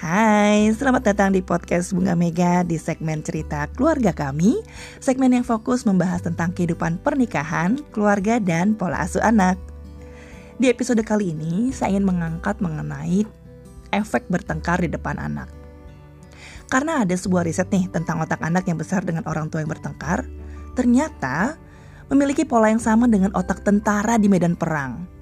Hai, selamat datang di podcast Bunga Mega di segmen cerita keluarga kami. Segmen yang fokus membahas tentang kehidupan pernikahan, keluarga, dan pola asuh anak. Di episode kali ini, saya ingin mengangkat mengenai efek bertengkar di depan anak. Karena ada sebuah riset nih tentang otak anak yang besar dengan orang tua yang bertengkar Ternyata memiliki pola yang sama dengan otak tentara di medan perang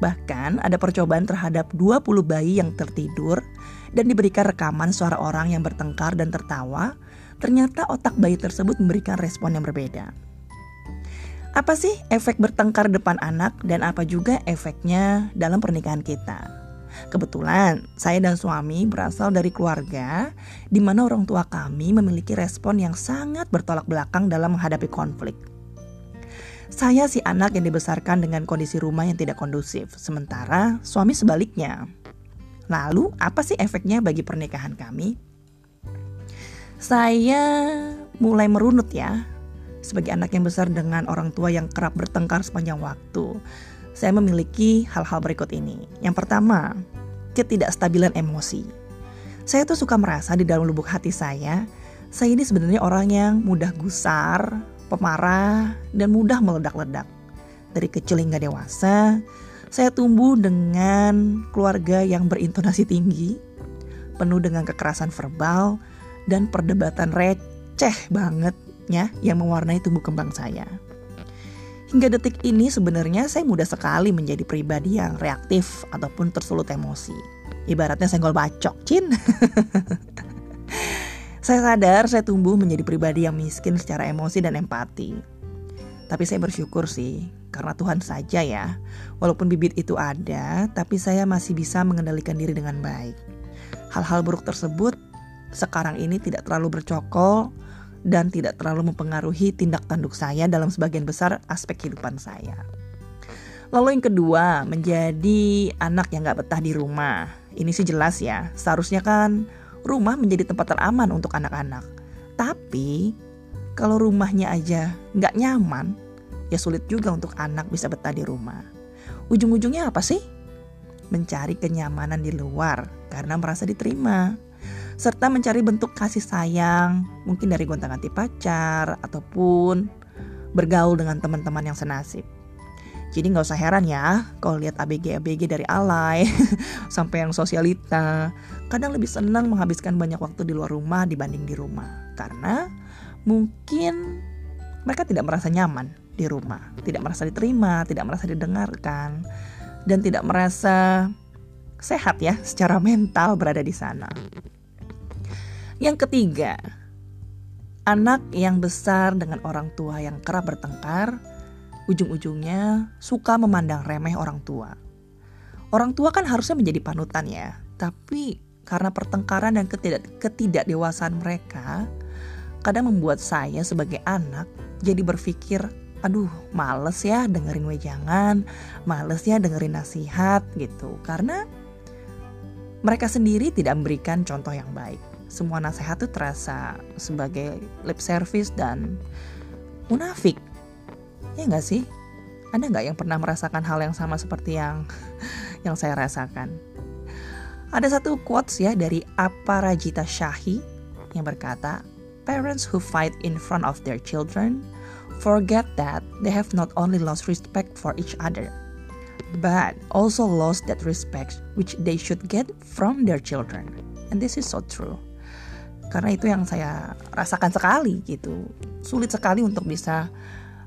Bahkan ada percobaan terhadap 20 bayi yang tertidur dan diberikan rekaman suara orang yang bertengkar dan tertawa, ternyata otak bayi tersebut memberikan respon yang berbeda. Apa sih efek bertengkar depan anak dan apa juga efeknya dalam pernikahan kita? Kebetulan saya dan suami berasal dari keluarga di mana orang tua kami memiliki respon yang sangat bertolak belakang dalam menghadapi konflik. Saya si anak yang dibesarkan dengan kondisi rumah yang tidak kondusif, sementara suami sebaliknya. Lalu, apa sih efeknya bagi pernikahan kami? Saya mulai merunut ya, sebagai anak yang besar dengan orang tua yang kerap bertengkar sepanjang waktu. Saya memiliki hal-hal berikut ini. Yang pertama, ketidakstabilan emosi. Saya tuh suka merasa di dalam lubuk hati saya, saya ini sebenarnya orang yang mudah gusar, pemarah, dan mudah meledak-ledak. Dari kecil hingga dewasa, saya tumbuh dengan keluarga yang berintonasi tinggi, penuh dengan kekerasan verbal, dan perdebatan receh banget ya yang mewarnai tumbuh kembang saya. Hingga detik ini sebenarnya saya mudah sekali menjadi pribadi yang reaktif ataupun tersulut emosi. Ibaratnya senggol bacok, Cin. Saya sadar saya tumbuh menjadi pribadi yang miskin secara emosi dan empati. Tapi saya bersyukur sih, karena Tuhan saja ya. Walaupun bibit itu ada, tapi saya masih bisa mengendalikan diri dengan baik. Hal-hal buruk tersebut sekarang ini tidak terlalu bercokol dan tidak terlalu mempengaruhi tindak tanduk saya dalam sebagian besar aspek kehidupan saya. Lalu yang kedua, menjadi anak yang gak betah di rumah. Ini sih jelas ya, seharusnya kan rumah menjadi tempat teraman untuk anak-anak. Tapi kalau rumahnya aja nggak nyaman, ya sulit juga untuk anak bisa betah di rumah. Ujung-ujungnya apa sih? Mencari kenyamanan di luar karena merasa diterima. Serta mencari bentuk kasih sayang, mungkin dari gonta-ganti pacar ataupun bergaul dengan teman-teman yang senasib. Jadi nggak usah heran ya kalau lihat ABG-ABG dari alay sampai yang sosialita. Kadang lebih senang menghabiskan banyak waktu di luar rumah dibanding di rumah. Karena mungkin mereka tidak merasa nyaman di rumah. Tidak merasa diterima, tidak merasa didengarkan. Dan tidak merasa sehat ya secara mental berada di sana. Yang ketiga, anak yang besar dengan orang tua yang kerap bertengkar ujung-ujungnya suka memandang remeh orang tua. Orang tua kan harusnya menjadi panutan ya, tapi karena pertengkaran dan ketidak ketidakdewasaan mereka, kadang membuat saya sebagai anak jadi berpikir, aduh males ya dengerin wejangan, males ya dengerin nasihat gitu. Karena mereka sendiri tidak memberikan contoh yang baik. Semua nasihat itu terasa sebagai lip service dan munafik Ya nggak sih? Ada nggak yang pernah merasakan hal yang sama seperti yang yang saya rasakan? Ada satu quotes ya dari Aparajita Shahi yang berkata, Parents who fight in front of their children forget that they have not only lost respect for each other, but also lost that respect which they should get from their children. And this is so true. Karena itu yang saya rasakan sekali gitu. Sulit sekali untuk bisa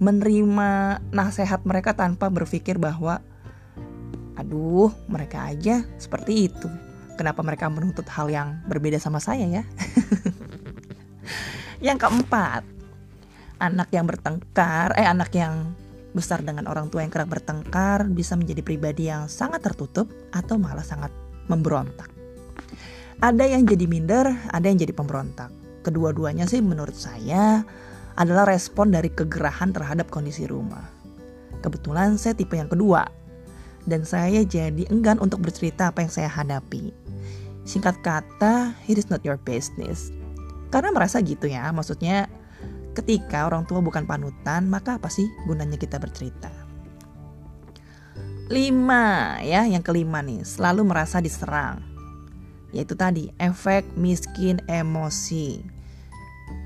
menerima nasihat mereka tanpa berpikir bahwa aduh mereka aja seperti itu. Kenapa mereka menuntut hal yang berbeda sama saya ya? Yang keempat anak yang bertengkar eh anak yang besar dengan orang tua yang kerap bertengkar bisa menjadi pribadi yang sangat tertutup atau malah sangat memberontak. Ada yang jadi minder ada yang jadi pemberontak. Kedua-duanya sih menurut saya adalah respon dari kegerahan terhadap kondisi rumah. Kebetulan saya tipe yang kedua, dan saya jadi enggan untuk bercerita apa yang saya hadapi. Singkat kata, it is not your business. Karena merasa gitu ya, maksudnya ketika orang tua bukan panutan, maka apa sih gunanya kita bercerita? Lima ya, yang kelima nih, selalu merasa diserang. Yaitu tadi efek miskin emosi.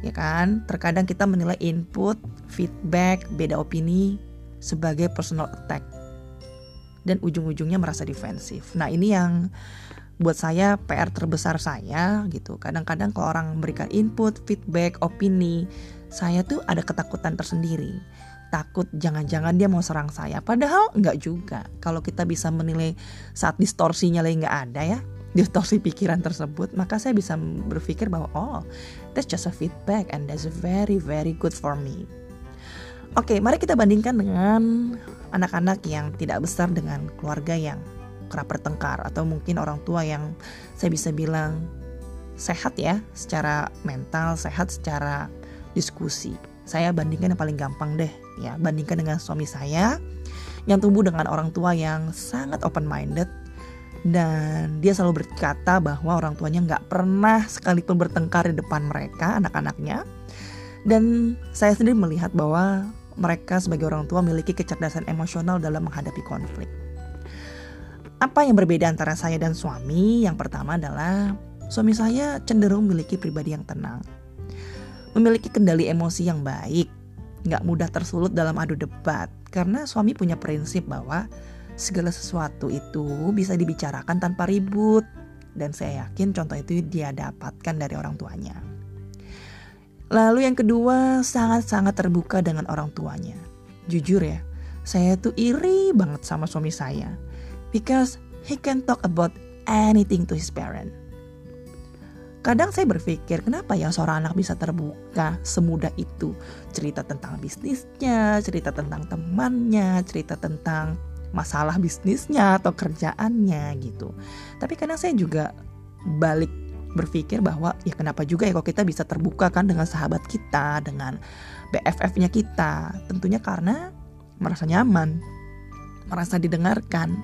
Ya kan? Terkadang kita menilai input, feedback, beda opini sebagai personal attack. Dan ujung-ujungnya merasa defensif. Nah, ini yang buat saya PR terbesar saya gitu. Kadang-kadang kalau orang memberikan input, feedback, opini, saya tuh ada ketakutan tersendiri. Takut jangan-jangan dia mau serang saya. Padahal enggak juga. Kalau kita bisa menilai saat distorsinya lagi nggak ada ya, distorsi pikiran tersebut, maka saya bisa berpikir bahwa oh, that's just a feedback and that's very very good for me. Oke, mari kita bandingkan dengan anak-anak yang tidak besar dengan keluarga yang kerap bertengkar atau mungkin orang tua yang saya bisa bilang sehat ya secara mental, sehat secara diskusi. Saya bandingkan yang paling gampang deh ya, bandingkan dengan suami saya yang tumbuh dengan orang tua yang sangat open minded dan dia selalu berkata bahwa orang tuanya nggak pernah sekalipun bertengkar di depan mereka anak-anaknya dan saya sendiri melihat bahwa mereka sebagai orang tua memiliki kecerdasan emosional dalam menghadapi konflik. Apa yang berbeda antara saya dan suami? Yang pertama adalah suami saya cenderung memiliki pribadi yang tenang. Memiliki kendali emosi yang baik. Nggak mudah tersulut dalam adu debat. Karena suami punya prinsip bahwa segala sesuatu itu bisa dibicarakan tanpa ribut. Dan saya yakin contoh itu dia dapatkan dari orang tuanya. Lalu yang kedua, sangat-sangat terbuka dengan orang tuanya. Jujur ya, saya tuh iri banget sama suami saya because he can talk about anything to his parent. Kadang saya berpikir, kenapa ya seorang anak bisa terbuka semudah itu? Cerita tentang bisnisnya, cerita tentang temannya, cerita tentang masalah bisnisnya atau kerjaannya gitu. Tapi kadang saya juga balik berpikir bahwa ya kenapa juga ya kalau kita bisa terbuka kan dengan sahabat kita, dengan BFF-nya kita. Tentunya karena merasa nyaman, merasa didengarkan,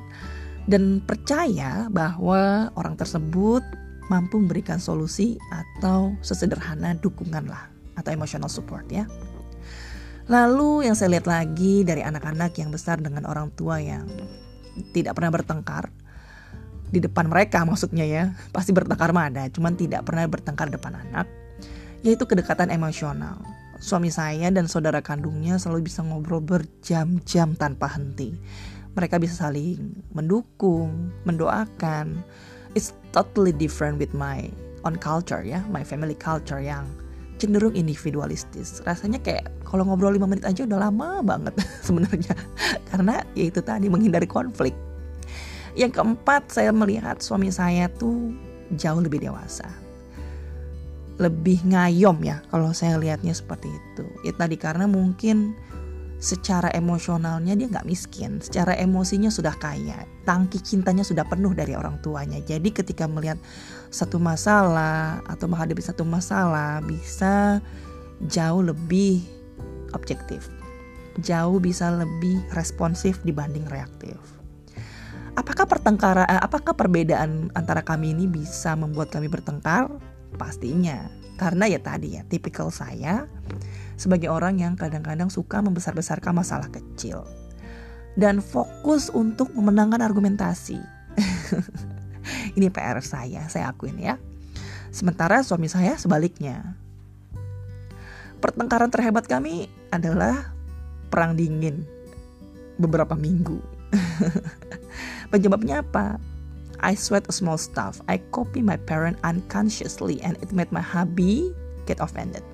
dan percaya bahwa orang tersebut mampu memberikan solusi atau sesederhana dukungan lah atau emotional support ya. Lalu yang saya lihat lagi dari anak-anak yang besar dengan orang tua yang tidak pernah bertengkar di depan mereka maksudnya ya pasti bertengkar mah ada cuman tidak pernah bertengkar depan anak yaitu kedekatan emosional suami saya dan saudara kandungnya selalu bisa ngobrol berjam-jam tanpa henti mereka bisa saling mendukung, mendoakan. It's totally different with my own culture ya, my family culture yang cenderung individualistis. Rasanya kayak kalau ngobrol 5 menit aja udah lama banget sebenarnya. Karena ya itu tadi menghindari konflik. Yang keempat, saya melihat suami saya tuh jauh lebih dewasa. Lebih ngayom ya kalau saya lihatnya seperti itu. Ya tadi karena mungkin secara emosionalnya dia nggak miskin, secara emosinya sudah kaya, tangki cintanya sudah penuh dari orang tuanya. Jadi ketika melihat satu masalah atau menghadapi satu masalah bisa jauh lebih objektif, jauh bisa lebih responsif dibanding reaktif. Apakah pertengkaran, eh, apakah perbedaan antara kami ini bisa membuat kami bertengkar? Pastinya, karena ya tadi ya, tipikal saya sebagai orang yang kadang-kadang suka membesar-besarkan masalah kecil dan fokus untuk memenangkan argumentasi. Ini PR saya, saya akuin ya. Sementara suami saya sebaliknya. Pertengkaran terhebat kami adalah perang dingin beberapa minggu. Penyebabnya apa? I sweat a small stuff. I copy my parent unconsciously and it made my hubby get offended.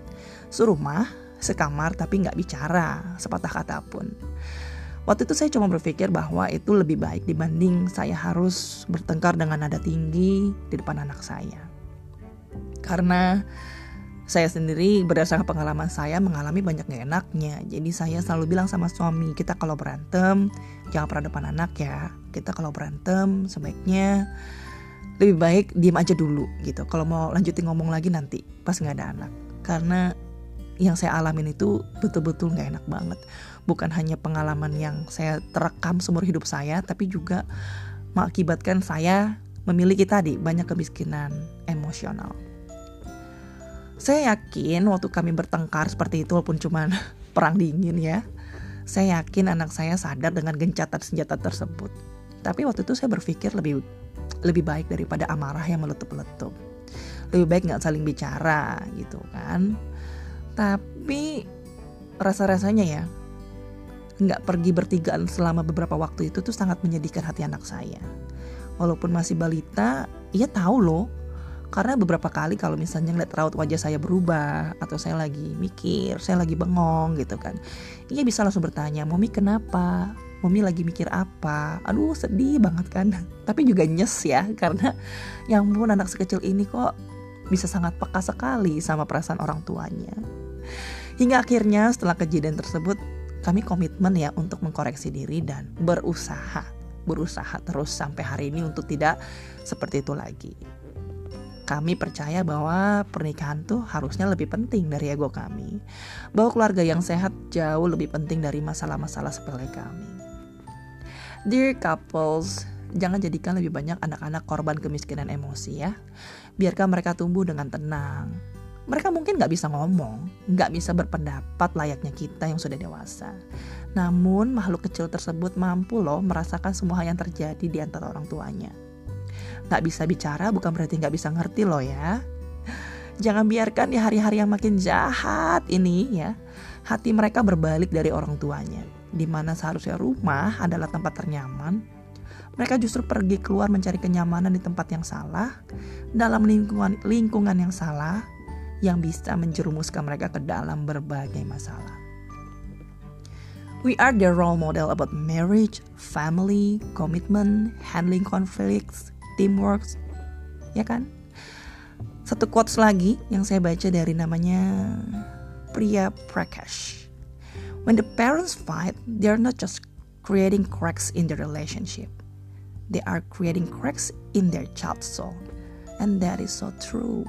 Suruh mah sekamar tapi nggak bicara sepatah kata pun. Waktu itu saya cuma berpikir bahwa itu lebih baik dibanding saya harus bertengkar dengan nada tinggi di depan anak saya. Karena saya sendiri berdasarkan pengalaman saya mengalami banyak gak enaknya. Jadi saya selalu bilang sama suami, kita kalau berantem jangan pernah depan anak ya. Kita kalau berantem sebaiknya lebih baik diem aja dulu gitu. Kalau mau lanjutin ngomong lagi nanti pas nggak ada anak. Karena yang saya alamin itu betul-betul nggak enak banget. Bukan hanya pengalaman yang saya terekam seumur hidup saya, tapi juga mengakibatkan saya memiliki tadi banyak kemiskinan emosional. Saya yakin waktu kami bertengkar seperti itu walaupun cuma perang dingin ya. Saya yakin anak saya sadar dengan gencatan senjata tersebut. Tapi waktu itu saya berpikir lebih lebih baik daripada amarah yang meletup-letup. Lebih baik nggak saling bicara gitu kan. Tapi rasa-rasanya ya nggak pergi bertigaan selama beberapa waktu itu tuh sangat menyedihkan hati anak saya. Walaupun masih balita, ia tahu loh. Karena beberapa kali kalau misalnya ngeliat raut wajah saya berubah atau saya lagi mikir, saya lagi bengong gitu kan. Ia bisa langsung bertanya, "Mami kenapa? Mami lagi mikir apa?" Aduh, sedih banget kan. Tapi juga nyes ya karena yang pun anak sekecil ini kok bisa sangat peka sekali sama perasaan orang tuanya. Hingga akhirnya setelah kejadian tersebut kami komitmen ya untuk mengkoreksi diri dan berusaha berusaha terus sampai hari ini untuk tidak seperti itu lagi. Kami percaya bahwa pernikahan tuh harusnya lebih penting dari ego kami. Bahwa keluarga yang sehat jauh lebih penting dari masalah-masalah sepele kami. Dear couples, jangan jadikan lebih banyak anak-anak korban kemiskinan emosi ya. Biarkan mereka tumbuh dengan tenang, mereka mungkin nggak bisa ngomong, nggak bisa berpendapat layaknya kita yang sudah dewasa. Namun makhluk kecil tersebut mampu loh merasakan semua yang terjadi di antara orang tuanya. Nggak bisa bicara bukan berarti nggak bisa ngerti loh ya. Jangan biarkan di hari-hari yang makin jahat ini ya, hati mereka berbalik dari orang tuanya. Di mana seharusnya rumah adalah tempat ternyaman, mereka justru pergi keluar mencari kenyamanan di tempat yang salah, dalam lingkungan lingkungan yang salah, yang bisa menjerumuskan mereka ke dalam berbagai masalah. We are the role model about marriage, family, commitment, handling conflicts, teamwork, ya kan? Satu quotes lagi yang saya baca dari namanya Priya Prakash. When the parents fight, they are not just creating cracks in the relationship. They are creating cracks in their child's soul. And that is so true.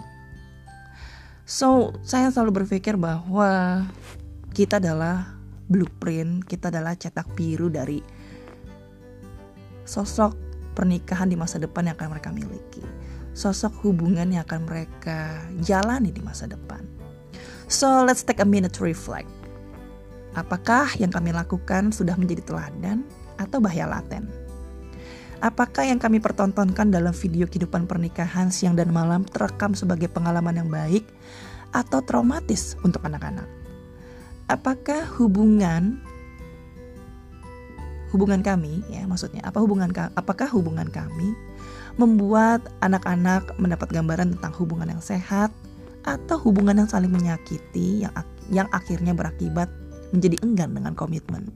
So, saya selalu berpikir bahwa kita adalah blueprint, kita adalah cetak biru dari sosok pernikahan di masa depan yang akan mereka miliki. Sosok hubungan yang akan mereka jalani di masa depan. So, let's take a minute to reflect. Apakah yang kami lakukan sudah menjadi teladan atau bahaya laten? Apakah yang kami pertontonkan dalam video kehidupan pernikahan siang dan malam terekam sebagai pengalaman yang baik atau traumatis untuk anak-anak? Apakah hubungan hubungan kami ya maksudnya apa hubungan apakah hubungan kami membuat anak-anak mendapat gambaran tentang hubungan yang sehat atau hubungan yang saling menyakiti yang yang akhirnya berakibat menjadi enggan dengan komitmen?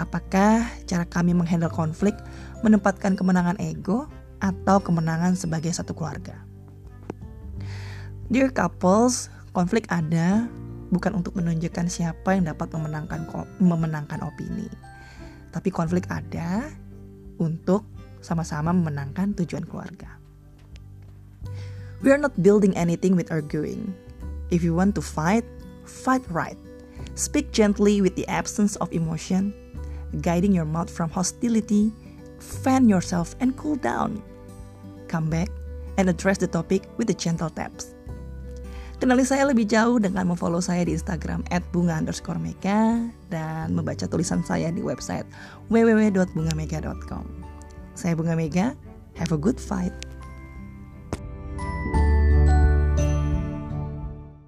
Apakah cara kami menghandle konflik menempatkan kemenangan ego atau kemenangan sebagai satu keluarga. Dear couples, konflik ada bukan untuk menunjukkan siapa yang dapat memenangkan memenangkan opini. Tapi konflik ada untuk sama-sama memenangkan tujuan keluarga. We are not building anything with arguing. If you want to fight, fight right. Speak gently with the absence of emotion, guiding your mouth from hostility fan yourself and cool down. Come back and address the topic with the gentle taps. Kenali saya lebih jauh dengan memfollow saya di Instagram @bunga underscore mega dan membaca tulisan saya di website www.bungamega.com. Saya Bunga Mega, have a good fight.